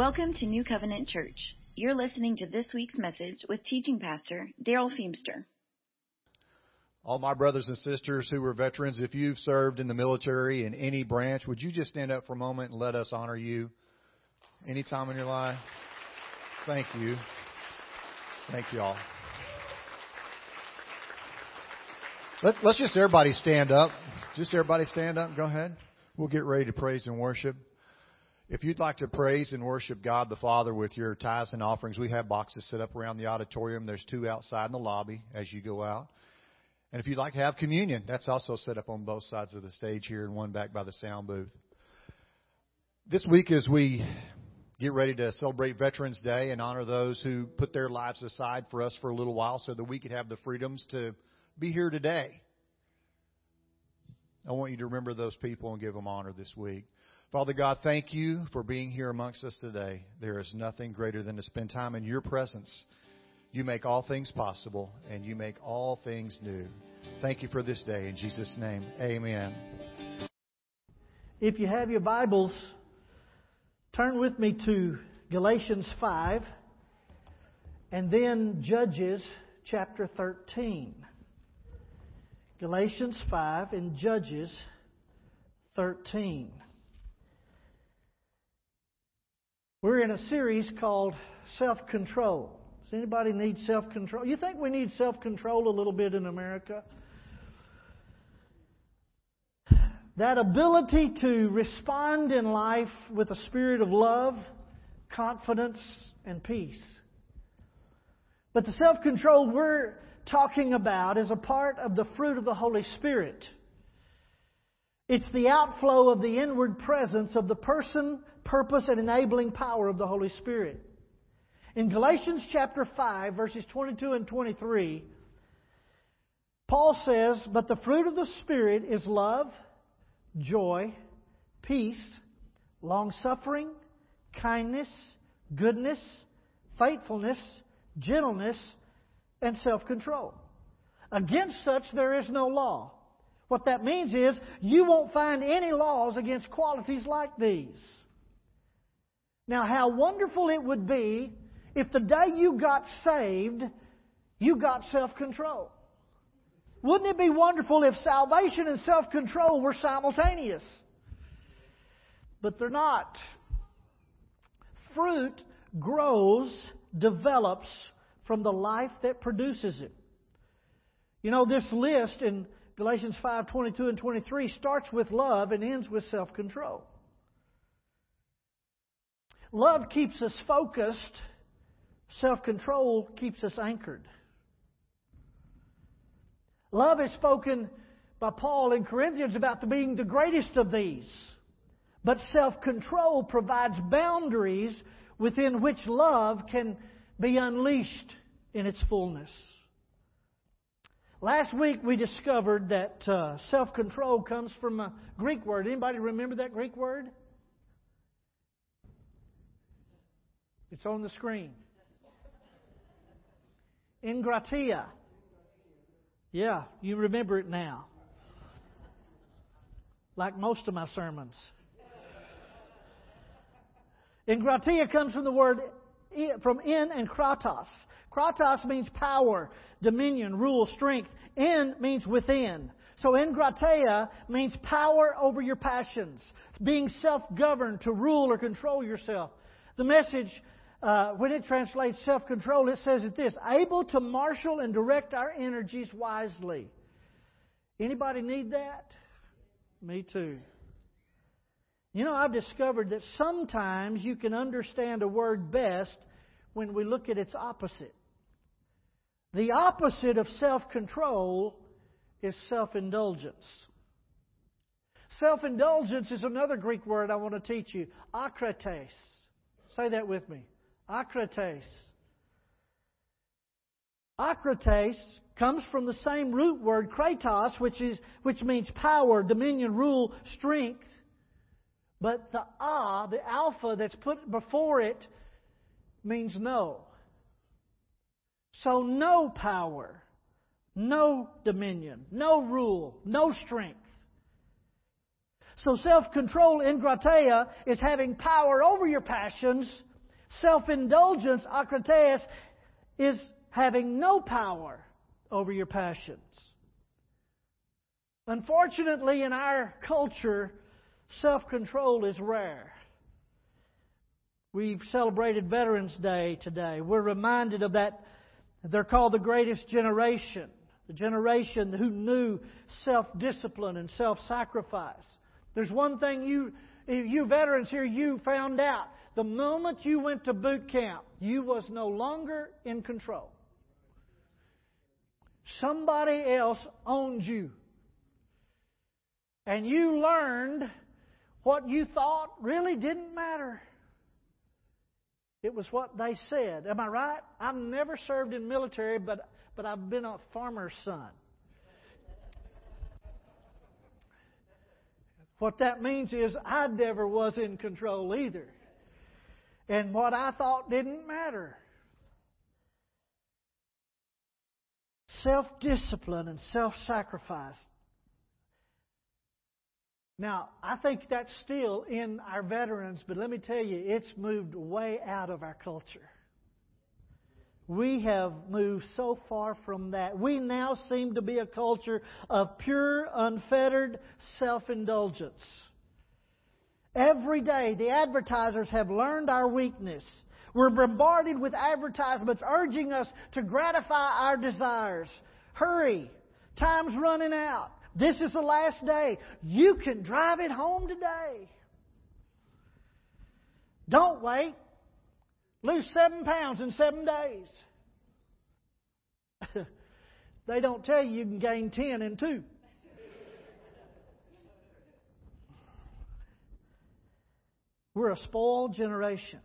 Welcome to New Covenant Church. You're listening to this week's message with teaching pastor Darrell Feemster. All my brothers and sisters who are veterans, if you've served in the military in any branch, would you just stand up for a moment and let us honor you any time in your life? Thank you. Thank you all. Let, us just everybody stand up. Just everybody stand up. Go ahead. We'll get ready to praise and worship. If you'd like to praise and worship God the Father with your tithes and offerings, we have boxes set up around the auditorium. There's two outside in the lobby as you go out. And if you'd like to have communion, that's also set up on both sides of the stage here and one back by the sound booth. This week, as we get ready to celebrate Veterans Day and honor those who put their lives aside for us for a little while so that we could have the freedoms to be here today, I want you to remember those people and give them honor this week. Father God, thank you for being here amongst us today. There is nothing greater than to spend time in your presence. You make all things possible, and you make all things new. Thank you for this day. In Jesus' name, amen. If you have your Bibles, turn with me to Galatians 5 and then Judges chapter 13. Galatians 5 and Judges 13. We're in a series called Self Control. Does anybody need self control? You think we need self control a little bit in America? That ability to respond in life with a spirit of love, confidence, and peace. But the self control we're talking about is a part of the fruit of the Holy Spirit. It's the outflow of the inward presence of the person, purpose, and enabling power of the Holy Spirit. In Galatians chapter 5, verses 22 and 23, Paul says, But the fruit of the Spirit is love, joy, peace, long suffering, kindness, goodness, faithfulness, gentleness, and self control. Against such there is no law. What that means is you won't find any laws against qualities like these. Now, how wonderful it would be if the day you got saved, you got self control. Wouldn't it be wonderful if salvation and self control were simultaneous? But they're not. Fruit grows, develops from the life that produces it. You know, this list in Galatians 5 22 and 23 starts with love and ends with self control. Love keeps us focused, self control keeps us anchored. Love is spoken by Paul in Corinthians about being the greatest of these. But self control provides boundaries within which love can be unleashed in its fullness. Last week we discovered that uh, self control comes from a Greek word. Anybody remember that Greek word? It's on the screen. Enkrateia. Yeah, you remember it now. Like most of my sermons. Enkrateia comes from the word from in and kratos. Kratos means power, dominion, rule, strength. In means within. So enkrateia means power over your passions, being self-governed to rule or control yourself. The message, uh, when it translates self-control, it says it this: able to marshal and direct our energies wisely. Anybody need that? Me too. You know, I've discovered that sometimes you can understand a word best when we look at its opposite. The opposite of self control is self indulgence. Self indulgence is another Greek word I want to teach you. Akrates. Say that with me. Akrates. Akrates comes from the same root word kratos, which is which means power, dominion, rule, strength. But the ah, the alpha that's put before it means no. So, no power, no dominion, no rule, no strength. So, self control, in enkrateia, is having power over your passions, Self indulgence, akrates, is having no power over your passions. Unfortunately, in our culture, self control is rare. We've celebrated Veterans Day today. We're reminded of that. They're called the greatest generation. The generation who knew self discipline and self sacrifice. There's one thing you, you veterans here, you found out. The moment you went to boot camp, you was no longer in control. Somebody else owned you. And you learned what you thought really didn't matter. It was what they said. Am I right? I've never served in military, but, but I've been a farmer's son. What that means is I never was in control either. And what I thought didn't matter. Self discipline and self sacrifice. Now, I think that's still in our veterans, but let me tell you, it's moved way out of our culture. We have moved so far from that. We now seem to be a culture of pure, unfettered self indulgence. Every day, the advertisers have learned our weakness. We're bombarded with advertisements urging us to gratify our desires. Hurry! Time's running out. This is the last day. You can drive it home today. Don't wait. Lose seven pounds in seven days. they don't tell you you can gain ten in two. We're a spoiled generation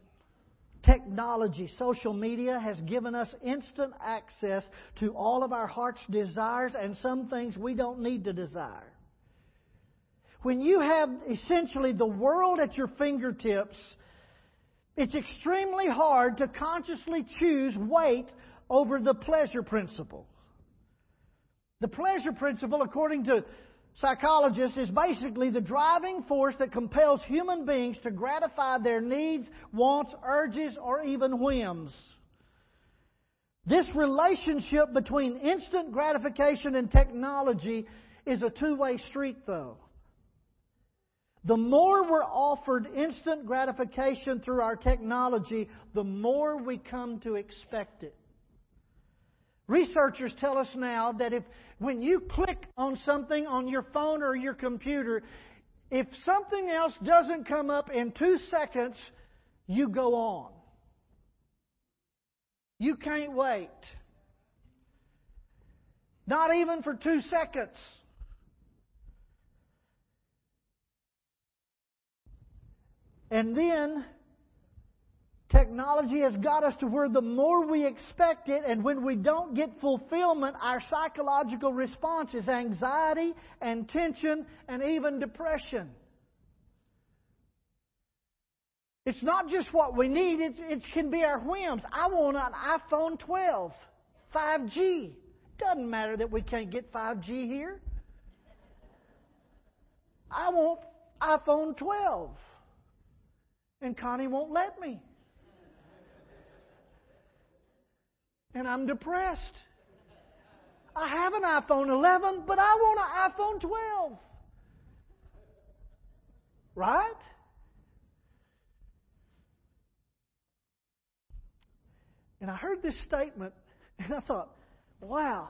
technology, social media has given us instant access to all of our heart's desires and some things we don't need to desire. When you have essentially the world at your fingertips, it's extremely hard to consciously choose wait over the pleasure principle. The pleasure principle, according to psychologist is basically the driving force that compels human beings to gratify their needs, wants, urges, or even whims. This relationship between instant gratification and technology is a two way street, though. The more we're offered instant gratification through our technology, the more we come to expect it. Researchers tell us now that if when you click on something on your phone or your computer, if something else doesn't come up in two seconds, you go on. You can't wait. Not even for two seconds. And then Technology has got us to where the more we expect it, and when we don't get fulfillment, our psychological response is anxiety and tension and even depression. It's not just what we need, it's, it can be our whims. I want an iPhone 12, 5G. Doesn't matter that we can't get 5G here. I want iPhone 12. And Connie won't let me. And I'm depressed. I have an iPhone 11, but I want an iPhone 12. Right? And I heard this statement, and I thought, wow,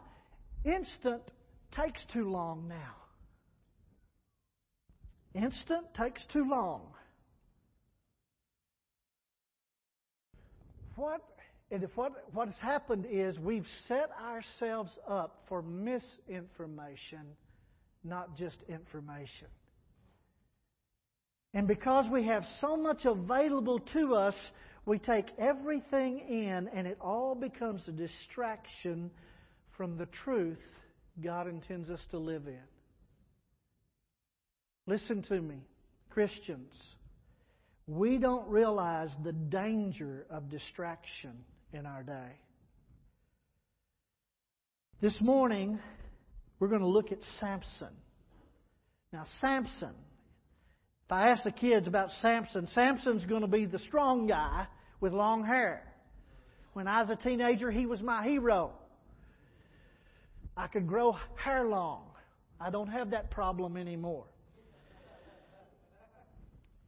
instant takes too long now. Instant takes too long. What and what, what has happened is we've set ourselves up for misinformation, not just information. And because we have so much available to us, we take everything in and it all becomes a distraction from the truth God intends us to live in. Listen to me, Christians. We don't realize the danger of distraction in our day. This morning, we're going to look at Samson. Now, Samson, if I ask the kids about Samson, Samson's going to be the strong guy with long hair. When I was a teenager, he was my hero. I could grow hair long. I don't have that problem anymore.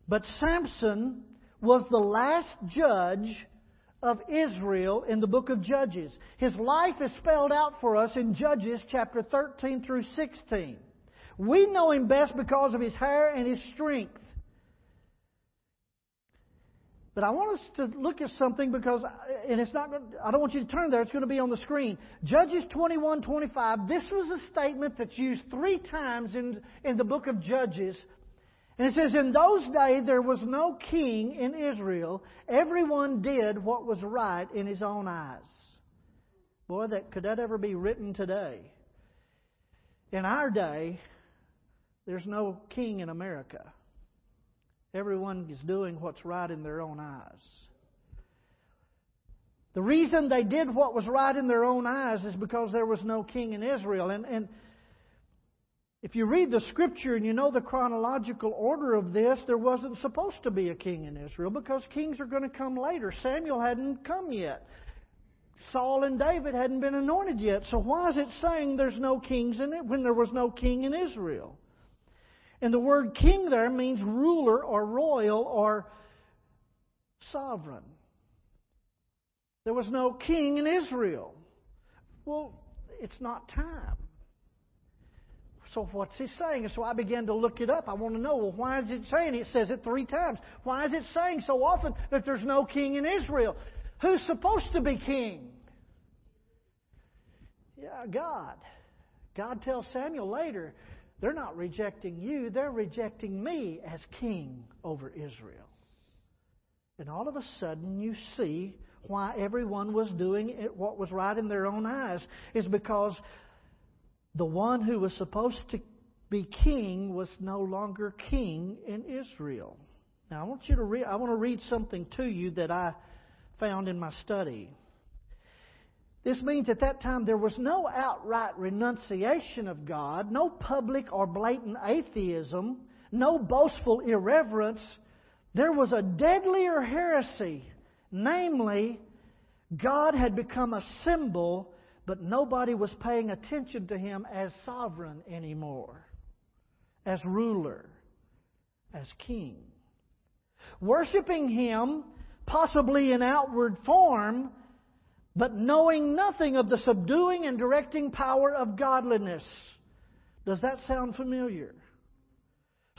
But Samson was the last judge of Israel in the book of Judges. His life is spelled out for us in Judges chapter 13 through 16. We know him best because of his hair and his strength. But I want us to look at something because, and it's not, I don't want you to turn there, it's going to be on the screen. Judges 21 25, this was a statement that's used three times in, in the book of Judges. And it says, In those days there was no king in Israel. Everyone did what was right in his own eyes. Boy, that, could that ever be written today? In our day, there's no king in America. Everyone is doing what's right in their own eyes. The reason they did what was right in their own eyes is because there was no king in Israel. And, and if you read the scripture and you know the chronological order of this, there wasn't supposed to be a king in Israel because kings are going to come later. Samuel hadn't come yet. Saul and David hadn't been anointed yet. So why is it saying there's no kings in it when there was no king in Israel? And the word king there means ruler or royal or sovereign. There was no king in Israel. Well, it's not time. So what's he saying? And so I began to look it up. I want to know, well, why is it saying? It says it three times. Why is it saying so often that there's no king in Israel? Who's supposed to be king? Yeah, God. God tells Samuel later, they're not rejecting you, they're rejecting me as king over Israel. And all of a sudden, you see why everyone was doing what was right in their own eyes is because the one who was supposed to be king was no longer king in Israel. Now, I want you to read, I want to read something to you that I found in my study. This means at that time there was no outright renunciation of God, no public or blatant atheism, no boastful irreverence. There was a deadlier heresy, namely, God had become a symbol, but nobody was paying attention to him as sovereign anymore, as ruler, as king. Worshipping him, possibly in outward form, but knowing nothing of the subduing and directing power of godliness. Does that sound familiar?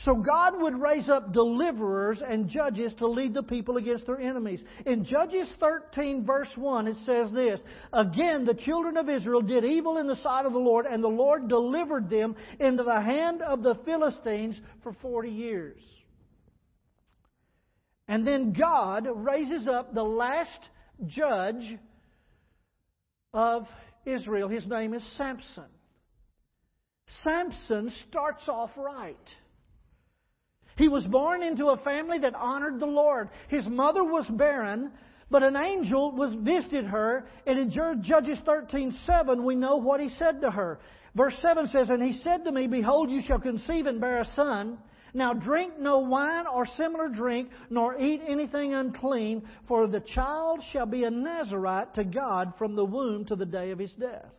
So God would raise up deliverers and judges to lead the people against their enemies. In Judges 13 verse 1 it says this, Again the children of Israel did evil in the sight of the Lord and the Lord delivered them into the hand of the Philistines for 40 years. And then God raises up the last judge of Israel. His name is Samson. Samson starts off right. He was born into a family that honored the Lord. His mother was barren, but an angel was visited her, and in Judges 13:7 we know what he said to her. Verse 7 says, And he said to me, Behold, you shall conceive and bear a son. Now drink no wine or similar drink, nor eat anything unclean, for the child shall be a Nazarite to God from the womb to the day of his death.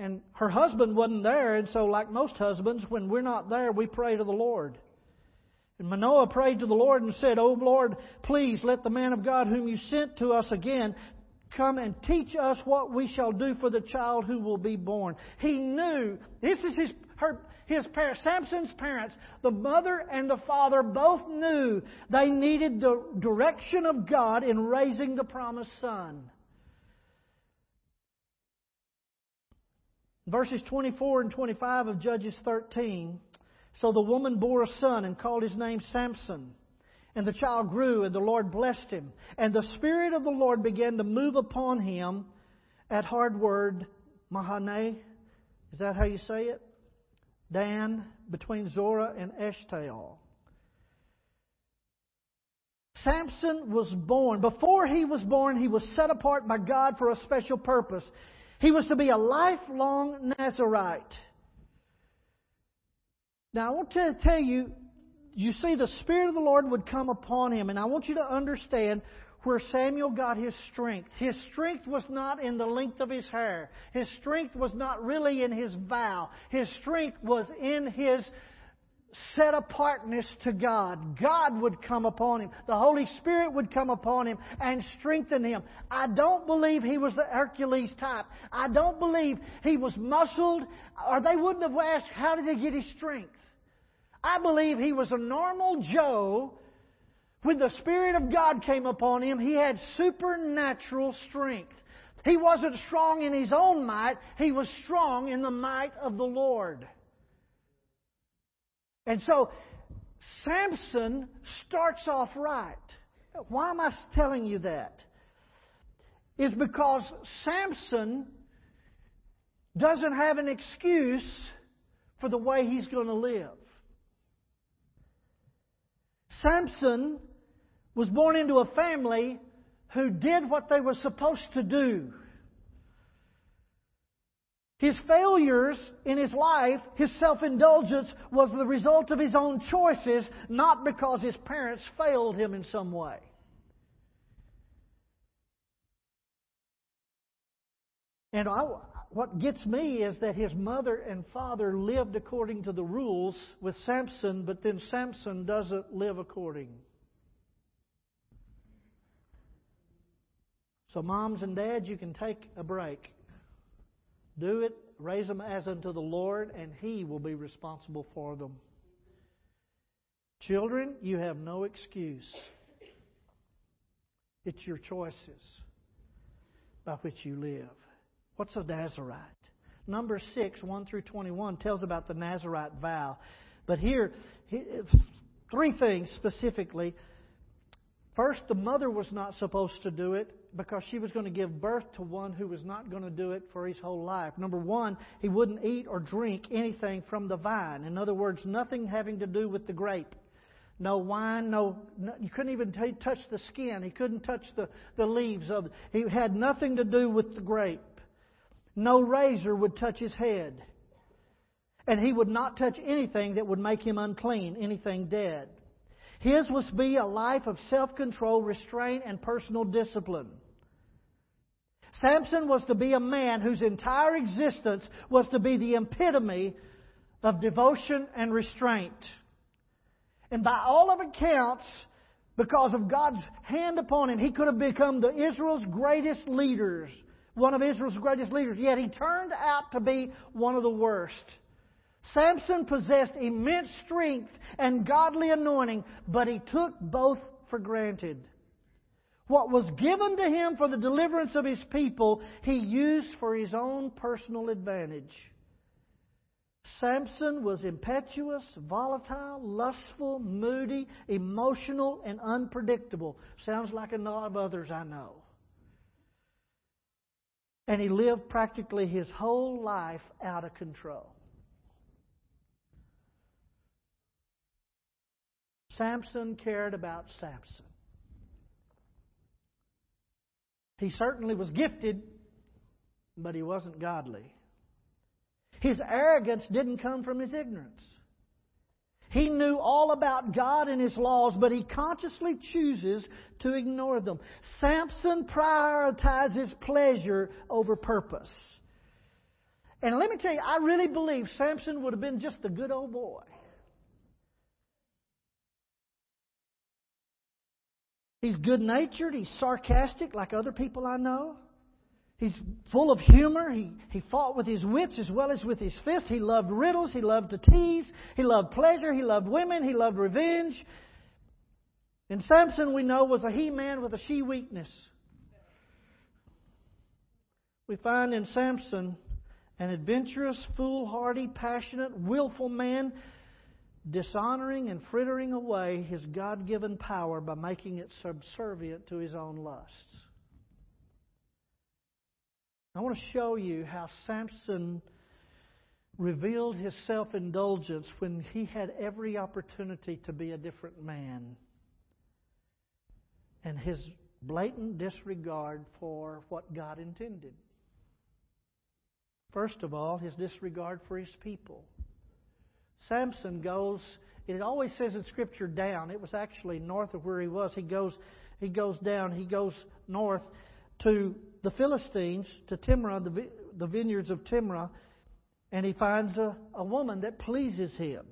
And her husband wasn't there, and so, like most husbands, when we're not there, we pray to the Lord. And Manoah prayed to the Lord and said, Oh Lord, please let the man of God whom you sent to us again come and teach us what we shall do for the child who will be born. He knew, this is his, her, his parents, Samson's parents, the mother and the father both knew they needed the direction of God in raising the promised son. Verses 24 and 25 of Judges 13. So the woman bore a son and called his name Samson. And the child grew, and the Lord blessed him. And the Spirit of the Lord began to move upon him at hard word, Mahane. Is that how you say it? Dan, between Zorah and Eshtaol. Samson was born. Before he was born, he was set apart by God for a special purpose. He was to be a lifelong Nazarite. Now, I want to tell you you see, the Spirit of the Lord would come upon him. And I want you to understand where Samuel got his strength. His strength was not in the length of his hair. His strength was not really in his vow. His strength was in his set apartness to God. God would come upon him. The Holy Spirit would come upon him and strengthen him. I don't believe he was the Hercules type. I don't believe he was muscled, or they wouldn't have asked, how did he get his strength? I believe he was a normal Joe. When the Spirit of God came upon him, he had supernatural strength. He wasn't strong in his own might, he was strong in the might of the Lord. And so, Samson starts off right. Why am I telling you that? Is because Samson doesn't have an excuse for the way he's going to live. Samson was born into a family who did what they were supposed to do. His failures in his life, his self indulgence, was the result of his own choices, not because his parents failed him in some way. And I, what gets me is that his mother and father lived according to the rules with Samson, but then Samson doesn't live according. So, moms and dads, you can take a break. Do it, raise them as unto the Lord, and He will be responsible for them. Children, you have no excuse. It's your choices by which you live. What's a Nazarite? Number 6, 1 through 21, tells about the Nazarite vow. But here, three things specifically. First, the mother was not supposed to do it because she was going to give birth to one who was not going to do it for his whole life. Number one, he wouldn't eat or drink anything from the vine. In other words, nothing having to do with the grape. No wine, no, no you couldn't even t- touch the skin. He couldn't touch the, the leaves of it. He had nothing to do with the grape. No razor would touch his head. And he would not touch anything that would make him unclean, anything dead. His was to be a life of self control, restraint, and personal discipline. Samson was to be a man whose entire existence was to be the epitome of devotion and restraint. And by all of accounts, because of God's hand upon him, he could have become the Israel's greatest leaders, one of Israel's greatest leaders. Yet he turned out to be one of the worst. Samson possessed immense strength and godly anointing, but he took both for granted. What was given to him for the deliverance of his people, he used for his own personal advantage. Samson was impetuous, volatile, lustful, moody, emotional, and unpredictable. Sounds like a lot of others I know. And he lived practically his whole life out of control. Samson cared about Samson. He certainly was gifted, but he wasn't godly. His arrogance didn't come from his ignorance. He knew all about God and His laws, but he consciously chooses to ignore them. Samson prioritizes pleasure over purpose. And let me tell you, I really believe Samson would have been just a good old boy. He's good natured. He's sarcastic like other people I know. He's full of humor. He, he fought with his wits as well as with his fists. He loved riddles. He loved to tease. He loved pleasure. He loved women. He loved revenge. And Samson, we know, was a he man with a she weakness. We find in Samson an adventurous, foolhardy, passionate, willful man dishonoring and frittering away his God given power by making it subservient to his own lusts. I want to show you how Samson revealed his self indulgence when he had every opportunity to be a different man and his blatant disregard for what God intended. First of all, his disregard for his people. Samson goes it always says in Scripture down. It was actually north of where he was. He goes, he goes down, he goes north to the Philistines, to Timnah, the, the vineyards of Timnah, and he finds a, a woman that pleases him.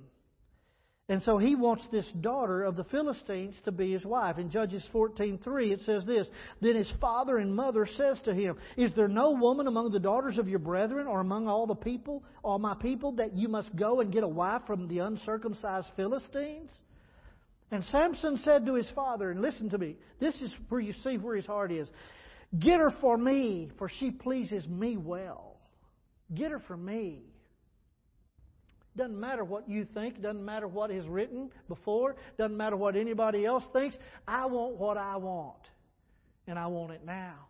And so he wants this daughter of the Philistines to be his wife. In Judges 14:3 it says this, then his father and mother says to him, "Is there no woman among the daughters of your brethren or among all the people, all my people that you must go and get a wife from the uncircumcised Philistines?" And Samson said to his father, and listen to me, this is where you see where his heart is. Get her for me, for she pleases me well. Get her for me. Doesn't matter what you think, doesn't matter what is written before, doesn't matter what anybody else thinks. I want what I want, and I want it now.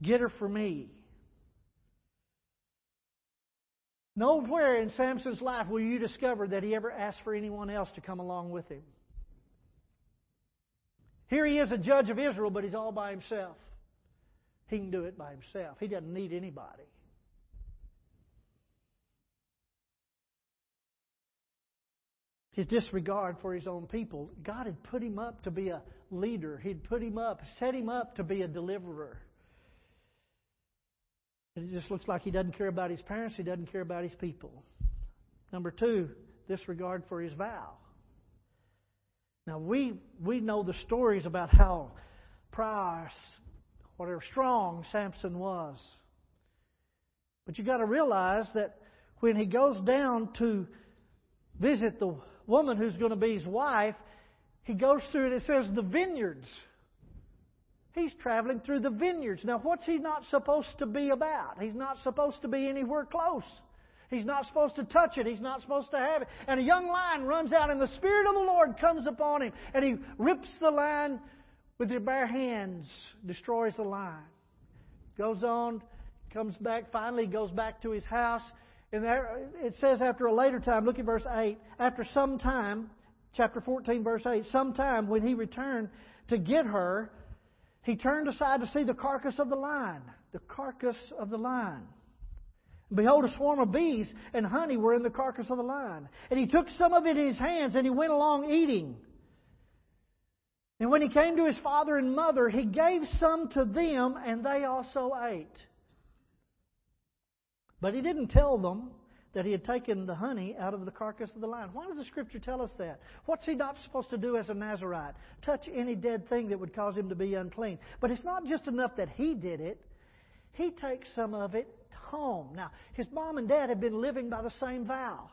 Get her for me. Nowhere in Samson's life will you discover that he ever asked for anyone else to come along with him. Here he is a judge of Israel, but he's all by himself. He can do it by himself. He doesn't need anybody. His disregard for his own people. God had put him up to be a leader. He'd put him up, set him up to be a deliverer. And it just looks like he doesn't care about his parents, he doesn't care about his people. Number two, disregard for his vow. Now we we know the stories about how proud, whatever strong Samson was. But you got to realize that when he goes down to visit the woman who's going to be his wife, he goes through it. It says the vineyards. He's traveling through the vineyards. Now, what's he not supposed to be about? He's not supposed to be anywhere close. He's not supposed to touch it. He's not supposed to have it. And a young lion runs out, and the Spirit of the Lord comes upon him, and he rips the lion with his bare hands, destroys the lion. Goes on, comes back, finally goes back to his house, and there, it says after a later time, look at verse 8, after some time, chapter 14, verse 8, sometime when he returned to get her, he turned aside to see the carcass of the lion. The carcass of the lion. Behold, a swarm of bees and honey were in the carcass of the lion. And he took some of it in his hands and he went along eating. And when he came to his father and mother, he gave some to them, and they also ate. But he didn't tell them that he had taken the honey out of the carcass of the lion. Why does the scripture tell us that? What's he not supposed to do as a Nazarite? Touch any dead thing that would cause him to be unclean. But it's not just enough that he did it, he takes some of it home. Now, his mom and dad had been living by the same vow.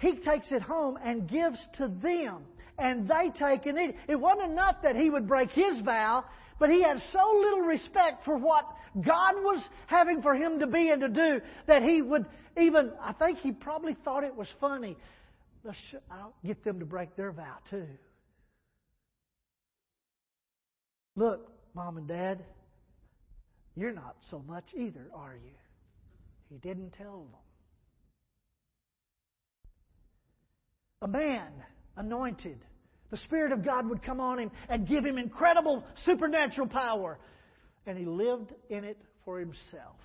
He takes it home and gives to them, and they take and eat. It wasn't enough that he would break his vow, but he had so little respect for what God was having for him to be and to do that he would even, I think he probably thought it was funny. I'll get them to break their vow too. Look, mom and dad, you're not so much either, are you? He didn't tell them. A man anointed the Spirit of God would come on him and give him incredible supernatural power. And he lived in it for himself.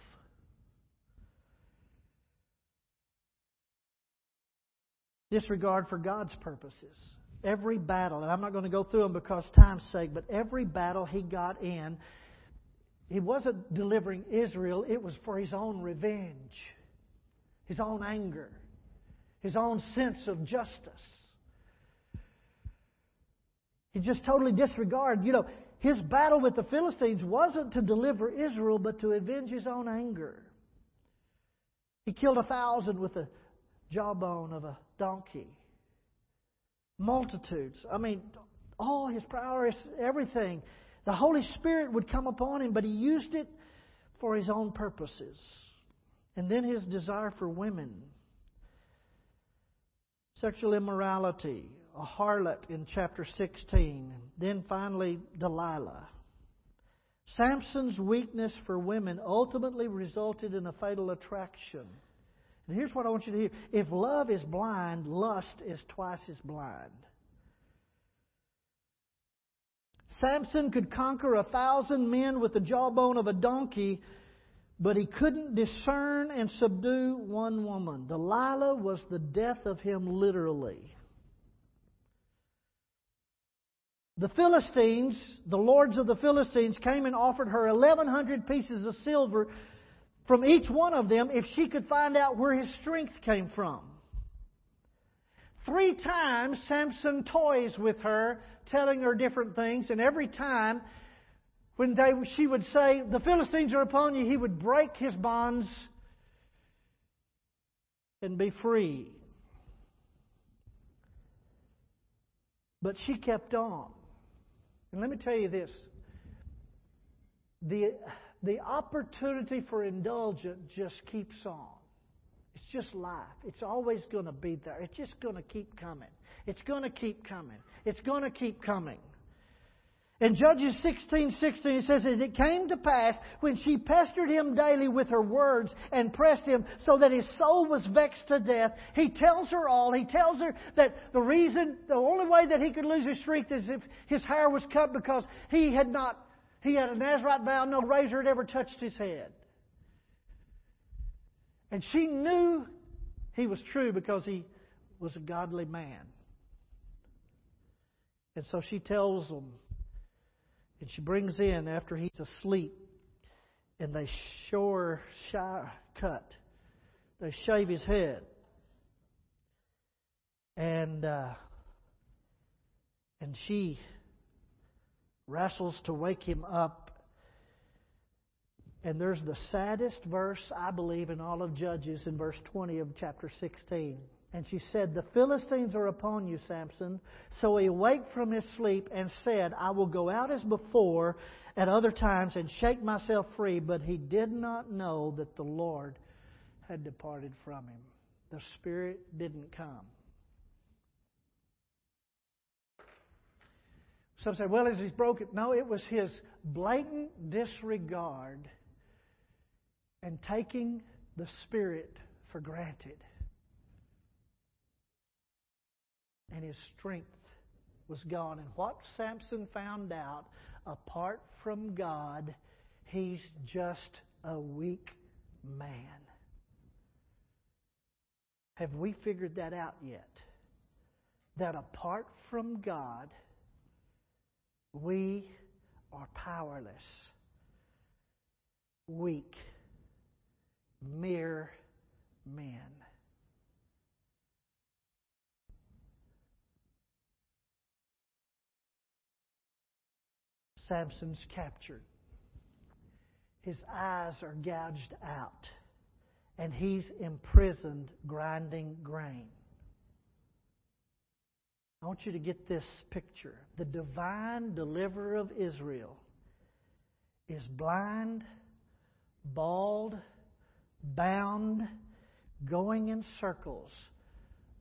Disregard for God's purposes. Every battle, and I'm not going to go through them because time's sake, but every battle he got in, he wasn't delivering Israel, it was for his own revenge, his own anger, his own sense of justice. He just totally disregarded. You know, his battle with the Philistines wasn't to deliver Israel, but to avenge his own anger. He killed a thousand with the jawbone of a donkey. Multitudes. I mean, all his prowess, everything. The Holy Spirit would come upon him, but he used it for his own purposes. And then his desire for women. Sexual immorality, a harlot in chapter 16. Then finally, Delilah. Samson's weakness for women ultimately resulted in a fatal attraction. And here's what I want you to hear if love is blind, lust is twice as blind. Samson could conquer a thousand men with the jawbone of a donkey, But he couldn't discern and subdue one woman. Delilah was the death of him literally. The Philistines, the lords of the Philistines, came and offered her 1,100 pieces of silver from each one of them if she could find out where his strength came from. Three times Samson toys with her, telling her different things, and every time when they, she would say, The Philistines are upon you, he would break his bonds and be free. But she kept on. And let me tell you this the, the opportunity for indulgence just keeps on. It's just life. It's always going to be there. It's just going to keep coming. It's going to keep coming. It's going to keep coming. In Judges 16, 16, it says, As it came to pass, when she pestered him daily with her words and pressed him so that his soul was vexed to death, he tells her all. He tells her that the reason, the only way that he could lose his strength is if his hair was cut because he had not, he had a Nazarite vow, no razor had ever touched his head. And she knew he was true because he was a godly man. And so she tells him, and she brings in after he's asleep, and they shore shy cut. They shave his head, and uh, and she wrestles to wake him up. And there's the saddest verse I believe in all of Judges in verse 20 of chapter 16. And she said, The Philistines are upon you, Samson. So he awaked from his sleep and said, I will go out as before at other times and shake myself free. But he did not know that the Lord had departed from him. The Spirit didn't come. Some say, well, is he's broken? No, it was his blatant disregard and taking the Spirit for granted and his strength was gone. And what Samson found out, apart from God, he's just a weak man. Have we figured that out yet? That apart from God, we are powerless, weak, mere men. Samson's captured. His eyes are gouged out, and he's imprisoned grinding grain. I want you to get this picture. The divine deliverer of Israel is blind, bald, bound, going in circles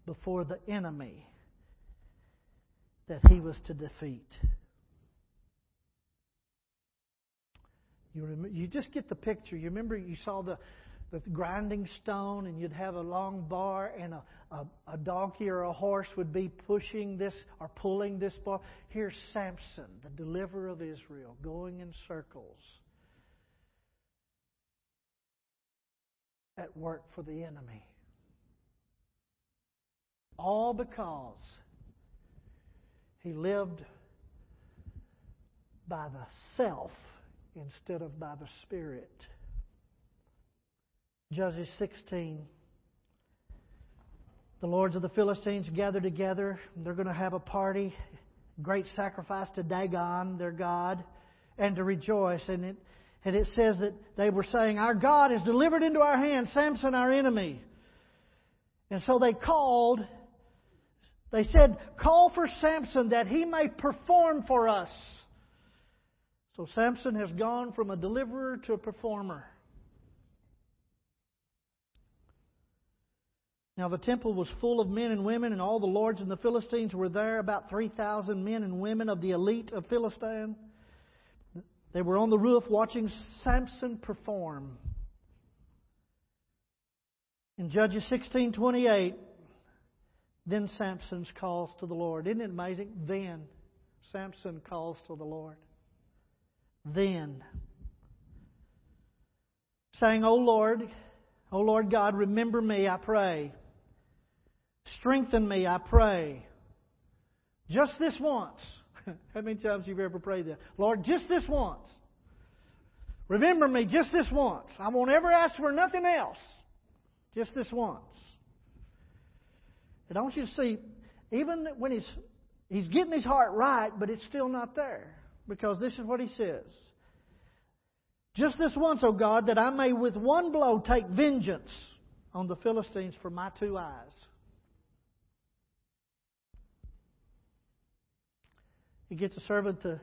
before the enemy that he was to defeat. You, rem- you just get the picture. You remember you saw the, the grinding stone, and you'd have a long bar, and a, a, a donkey or a horse would be pushing this or pulling this bar. Here's Samson, the deliverer of Israel, going in circles at work for the enemy. All because he lived by the self instead of by the Spirit. Judges 16. The lords of the Philistines gather together. They're going to have a party, great sacrifice to Dagon, their God, and to rejoice. And it, and it says that they were saying, Our God is delivered into our hands, Samson, our enemy. And so they called, they said, Call for Samson that he may perform for us. So Samson has gone from a deliverer to a performer. Now the temple was full of men and women, and all the lords and the Philistines were there, about 3,000 men and women of the elite of Philistine. They were on the roof watching Samson perform. In Judges 16:28, then Samson calls to the Lord. Isn't it amazing? Then Samson calls to the Lord then. saying, O Lord, O Lord God, remember me, I pray. Strengthen me, I pray. Just this once. How many times have you ever prayed that? Lord, just this once. Remember me just this once. I won't ever ask for nothing else. Just this once. And don't you see, even when he's he's getting his heart right, but it's still not there. Because this is what he says. Just this once, O God, that I may with one blow take vengeance on the Philistines for my two eyes. He gets a servant to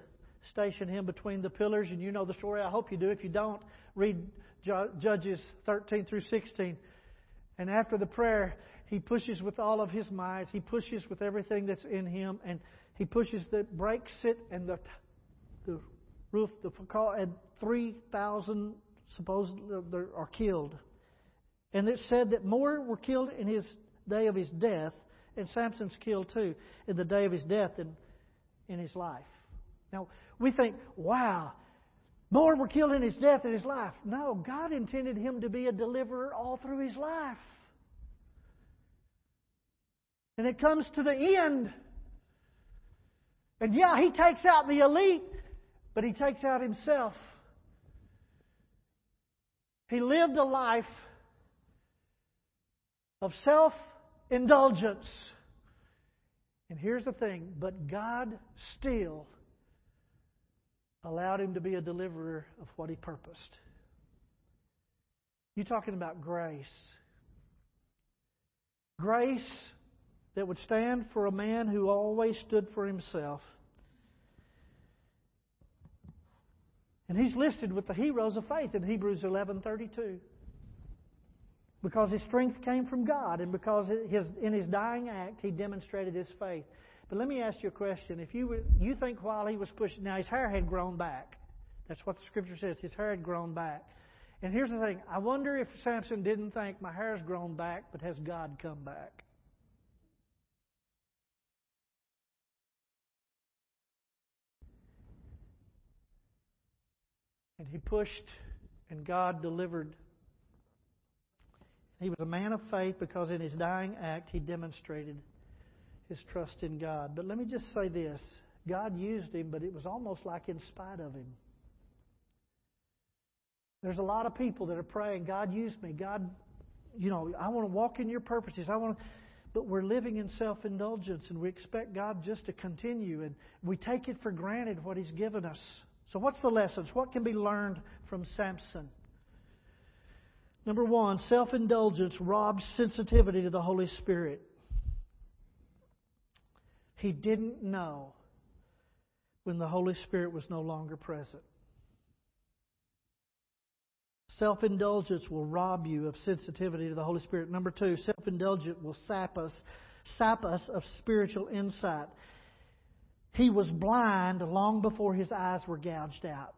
station him between the pillars, and you know the story. I hope you do. If you don't, read Judges 13 through 16. And after the prayer, he pushes with all of his might. He pushes with everything that's in him, and he pushes the breaks it, and the the roof, the and three thousand supposedly uh, are killed. And it said that more were killed in his day of his death, and Samson's killed too in the day of his death than in his life. Now we think, wow, more were killed in his death than his life. No, God intended him to be a deliverer all through his life. And it comes to the end. And yeah, he takes out the elite, but he takes out himself. He lived a life of self indulgence. And here's the thing but God still allowed him to be a deliverer of what he purposed. You're talking about grace. Grace that would stand for a man who always stood for himself. And he's listed with the heroes of faith in Hebrews 11:32. Because his strength came from God and because his, in his dying act he demonstrated his faith. But let me ask you a question. If you you think while he was pushing now his hair had grown back. That's what the scripture says. His hair had grown back. And here's the thing. I wonder if Samson didn't think my hair's grown back, but has God come back? And he pushed, and God delivered. He was a man of faith because in his dying act he demonstrated his trust in God. But let me just say this God used him, but it was almost like in spite of him. There's a lot of people that are praying, God used me. God, you know, I want to walk in your purposes. I want to but we're living in self indulgence and we expect God just to continue and we take it for granted what He's given us. So, what's the lessons? What can be learned from Samson? Number one, self indulgence robs sensitivity to the Holy Spirit. He didn't know when the Holy Spirit was no longer present. Self indulgence will rob you of sensitivity to the Holy Spirit. Number two, self indulgence will sap us, sap us of spiritual insight. He was blind long before his eyes were gouged out.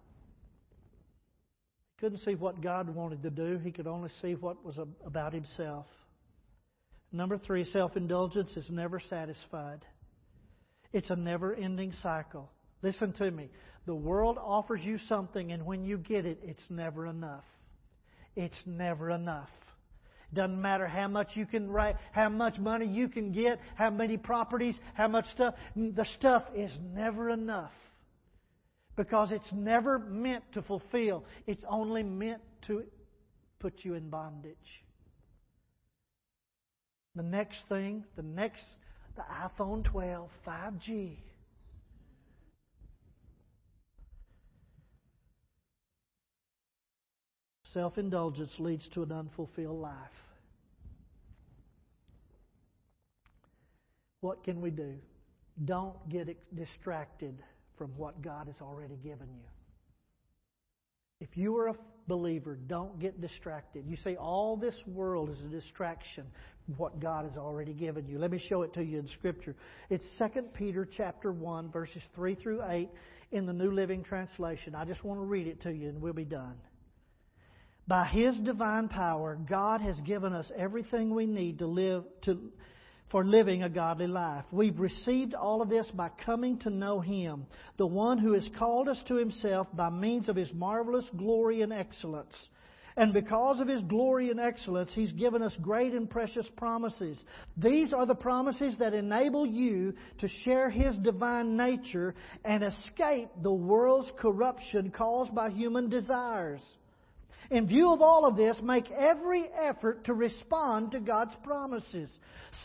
He couldn't see what God wanted to do, he could only see what was about himself. Number three, self indulgence is never satisfied, it's a never ending cycle. Listen to me. The world offers you something, and when you get it, it's never enough. It's never enough. Doesn't matter how much you can write, how much money you can get, how many properties, how much stuff. The stuff is never enough. Because it's never meant to fulfill. It's only meant to put you in bondage. The next thing, the next, the iPhone 12 5G. Self indulgence leads to an unfulfilled life. What can we do? Don't get distracted from what God has already given you. If you are a believer, don't get distracted. You see, all this world is a distraction from what God has already given you. Let me show it to you in Scripture. It's 2 Peter chapter 1, verses 3 through 8 in the New Living Translation. I just want to read it to you and we'll be done. By His divine power, God has given us everything we need to live to, for living a godly life. We've received all of this by coming to know Him, the one who has called us to Himself by means of His marvelous glory and excellence. And because of His glory and excellence, He's given us great and precious promises. These are the promises that enable you to share His divine nature and escape the world's corruption caused by human desires. In view of all of this, make every effort to respond to God's promises.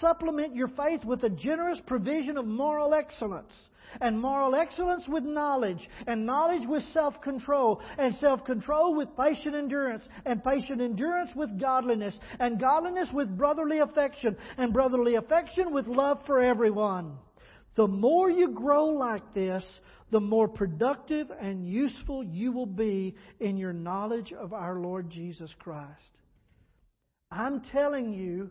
Supplement your faith with a generous provision of moral excellence and moral excellence with knowledge, and knowledge with self control, and self control with patient endurance, and patient endurance with godliness, and godliness with brotherly affection, and brotherly affection with love for everyone. The more you grow like this, the more productive and useful you will be in your knowledge of our Lord Jesus Christ. I'm telling you,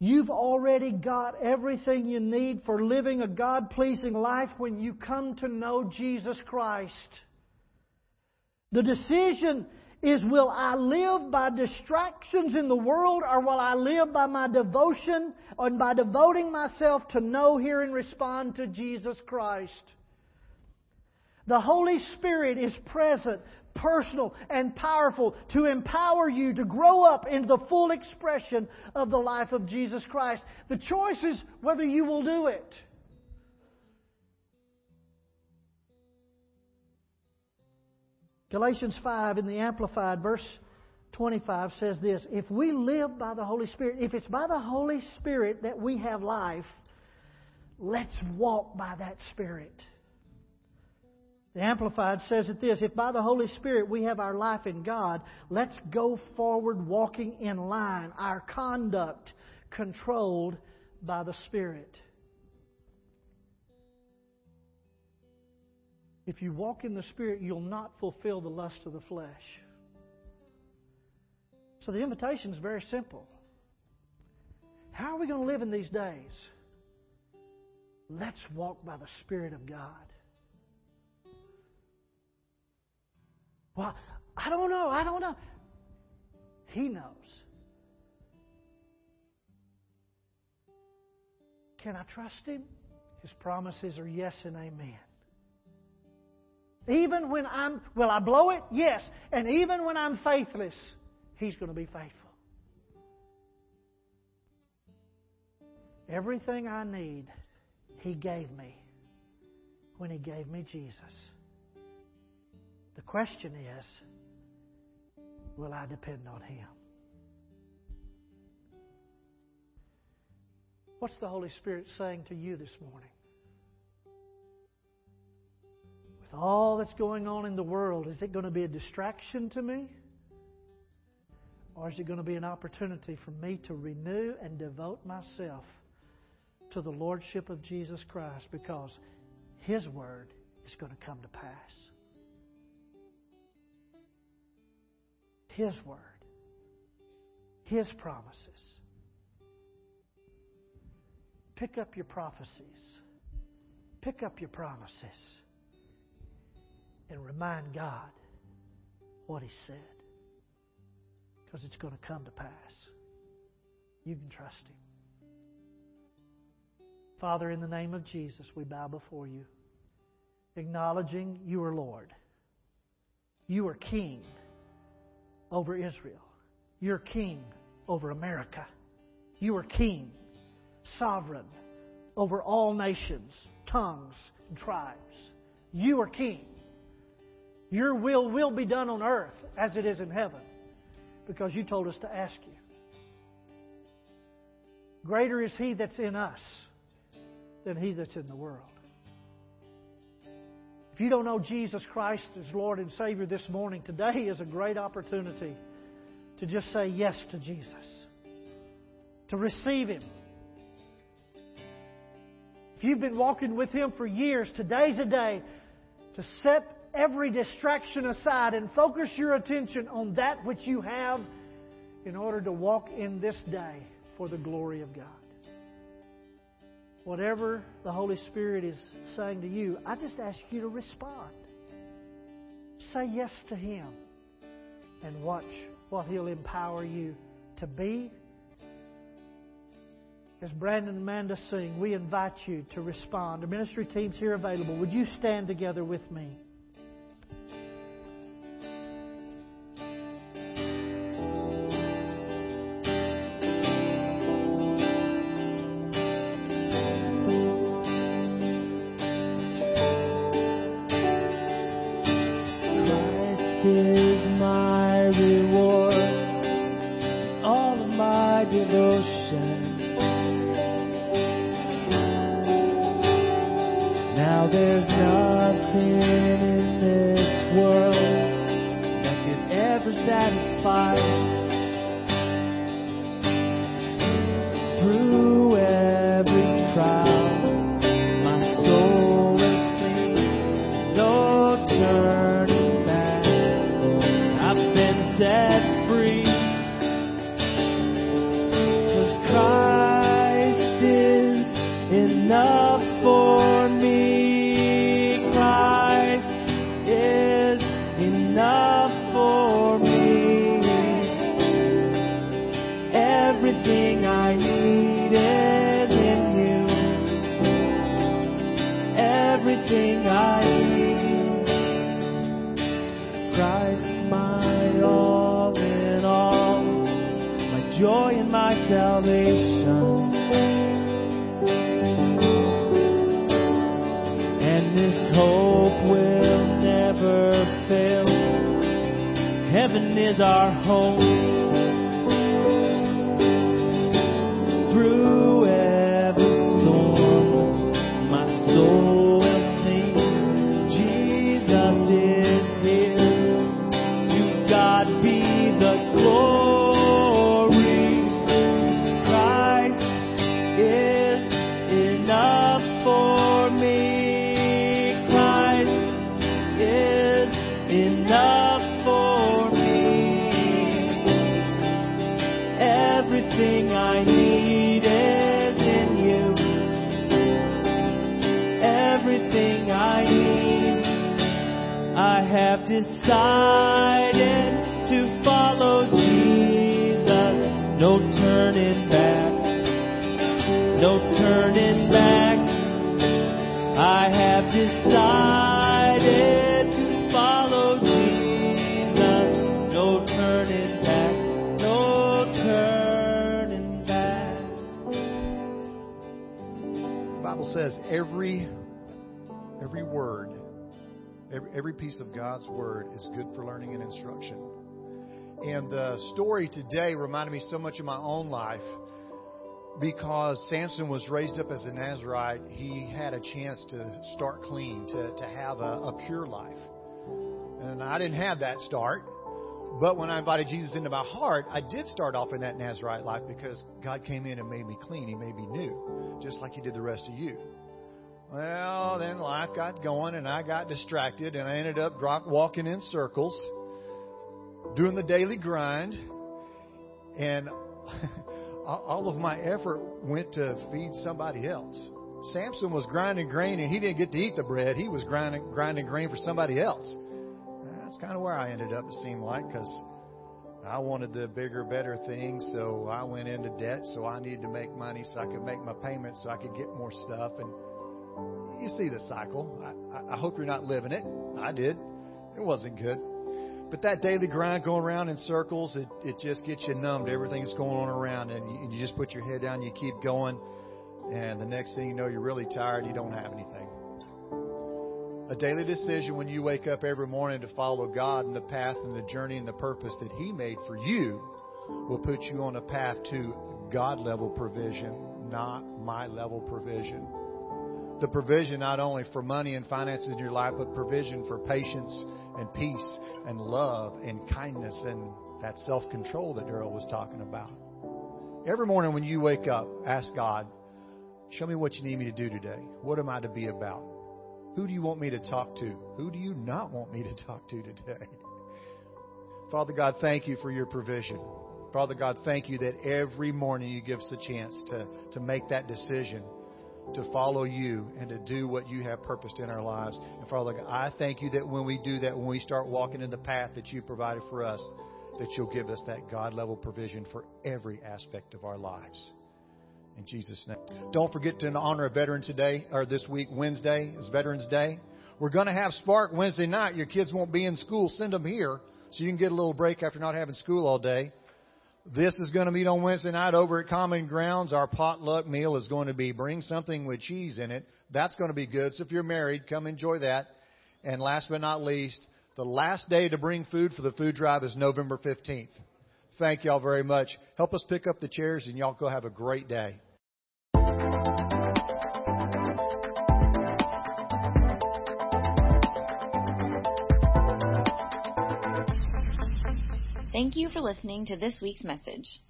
You've already got everything you need for living a God pleasing life when you come to know Jesus Christ. The decision is will I live by distractions in the world or will I live by my devotion and by devoting myself to know, hear, and respond to Jesus Christ? The Holy Spirit is present, personal, and powerful to empower you to grow up into the full expression of the life of Jesus Christ. The choice is whether you will do it. Galatians 5 in the Amplified, verse 25 says this If we live by the Holy Spirit, if it's by the Holy Spirit that we have life, let's walk by that Spirit. The Amplified says it this If by the Holy Spirit we have our life in God, let's go forward walking in line, our conduct controlled by the Spirit. If you walk in the Spirit, you'll not fulfill the lust of the flesh. So the invitation is very simple. How are we going to live in these days? Let's walk by the Spirit of God. Well, I don't know. I don't know. He knows. Can I trust Him? His promises are yes and amen. Even when I'm, will I blow it? Yes. And even when I'm faithless, He's going to be faithful. Everything I need, He gave me when He gave me Jesus. The question is will I depend on Him? What's the Holy Spirit saying to you this morning? With all that's going on in the world, is it going to be a distraction to me? Or is it going to be an opportunity for me to renew and devote myself to the Lordship of Jesus Christ because His Word is going to come to pass? His Word, His promises. Pick up your prophecies, pick up your promises, and remind God what He said. Because it's going to come to pass. You can trust Him. Father, in the name of Jesus, we bow before you, acknowledging you are Lord. You are King over Israel. You're king over America. You are king, sovereign over all nations, tongues, and tribes. You are king. Your will will be done on earth as it is in heaven because you told us to ask you. Greater is He that's in us than He that's in the world. If you don't know Jesus Christ as Lord and Savior this morning, today is a great opportunity to just say yes to Jesus, to receive Him. If you've been walking with Him for years, today's a day to set every distraction aside and focus your attention on that which you have in order to walk in this day for the glory of God whatever the Holy Spirit is saying to you, I just ask you to respond. Say yes to Him and watch what He'll empower you to be. As Brandon and Amanda sing, we invite you to respond. The ministry team's here available. Would you stand together with me? And this hope will never fail. Heaven is our home. Every, piece of God's word is good for learning and instruction. And the story today reminded me so much of my own life because Samson was raised up as a Nazarite. He had a chance to start clean, to, to have a, a pure life. And I didn't have that start. But when I invited Jesus into my heart, I did start off in that Nazarite life because God came in and made me clean. He made me new, just like He did the rest of you. Well, then life got going and I got distracted and I ended up drop, walking in circles, doing the daily grind, and all of my effort went to feed somebody else. Samson was grinding grain and he didn't get to eat the bread. He was grinding, grinding grain for somebody else. That's kind of where I ended up, it seemed like, because I wanted the bigger, better things, so I went into debt, so I needed to make money so I could make my payments so I could get more stuff. And you see the cycle. I, I hope you're not living it. I did. It wasn't good. But that daily grind going around in circles, it, it just gets you numb to everything that's going on around, and you, and you just put your head down, you keep going, and the next thing you know, you're really tired, you don't have anything. A daily decision when you wake up every morning to follow God and the path and the journey and the purpose that He made for you will put you on a path to God level provision, not my level provision. The provision not only for money and finances in your life, but provision for patience and peace and love and kindness and that self control that Darrell was talking about. Every morning when you wake up, ask God, show me what you need me to do today. What am I to be about? Who do you want me to talk to? Who do you not want me to talk to today? Father God, thank you for your provision. Father God, thank you that every morning you give us a chance to, to make that decision to follow you and to do what you have purposed in our lives. And Father God, I thank you that when we do that, when we start walking in the path that you provided for us, that you'll give us that God level provision for every aspect of our lives. In Jesus' name. Don't forget to honor a veteran today or this week, Wednesday is Veterans Day. We're going to have Spark Wednesday night. Your kids won't be in school. Send them here so you can get a little break after not having school all day. This is going to meet on Wednesday night over at Common Grounds. Our potluck meal is going to be bring something with cheese in it. That's going to be good. So if you're married, come enjoy that. And last but not least, the last day to bring food for the food drive is November 15th. Thank y'all very much. Help us pick up the chairs and y'all go have a great day. Thank you for listening to this week's message.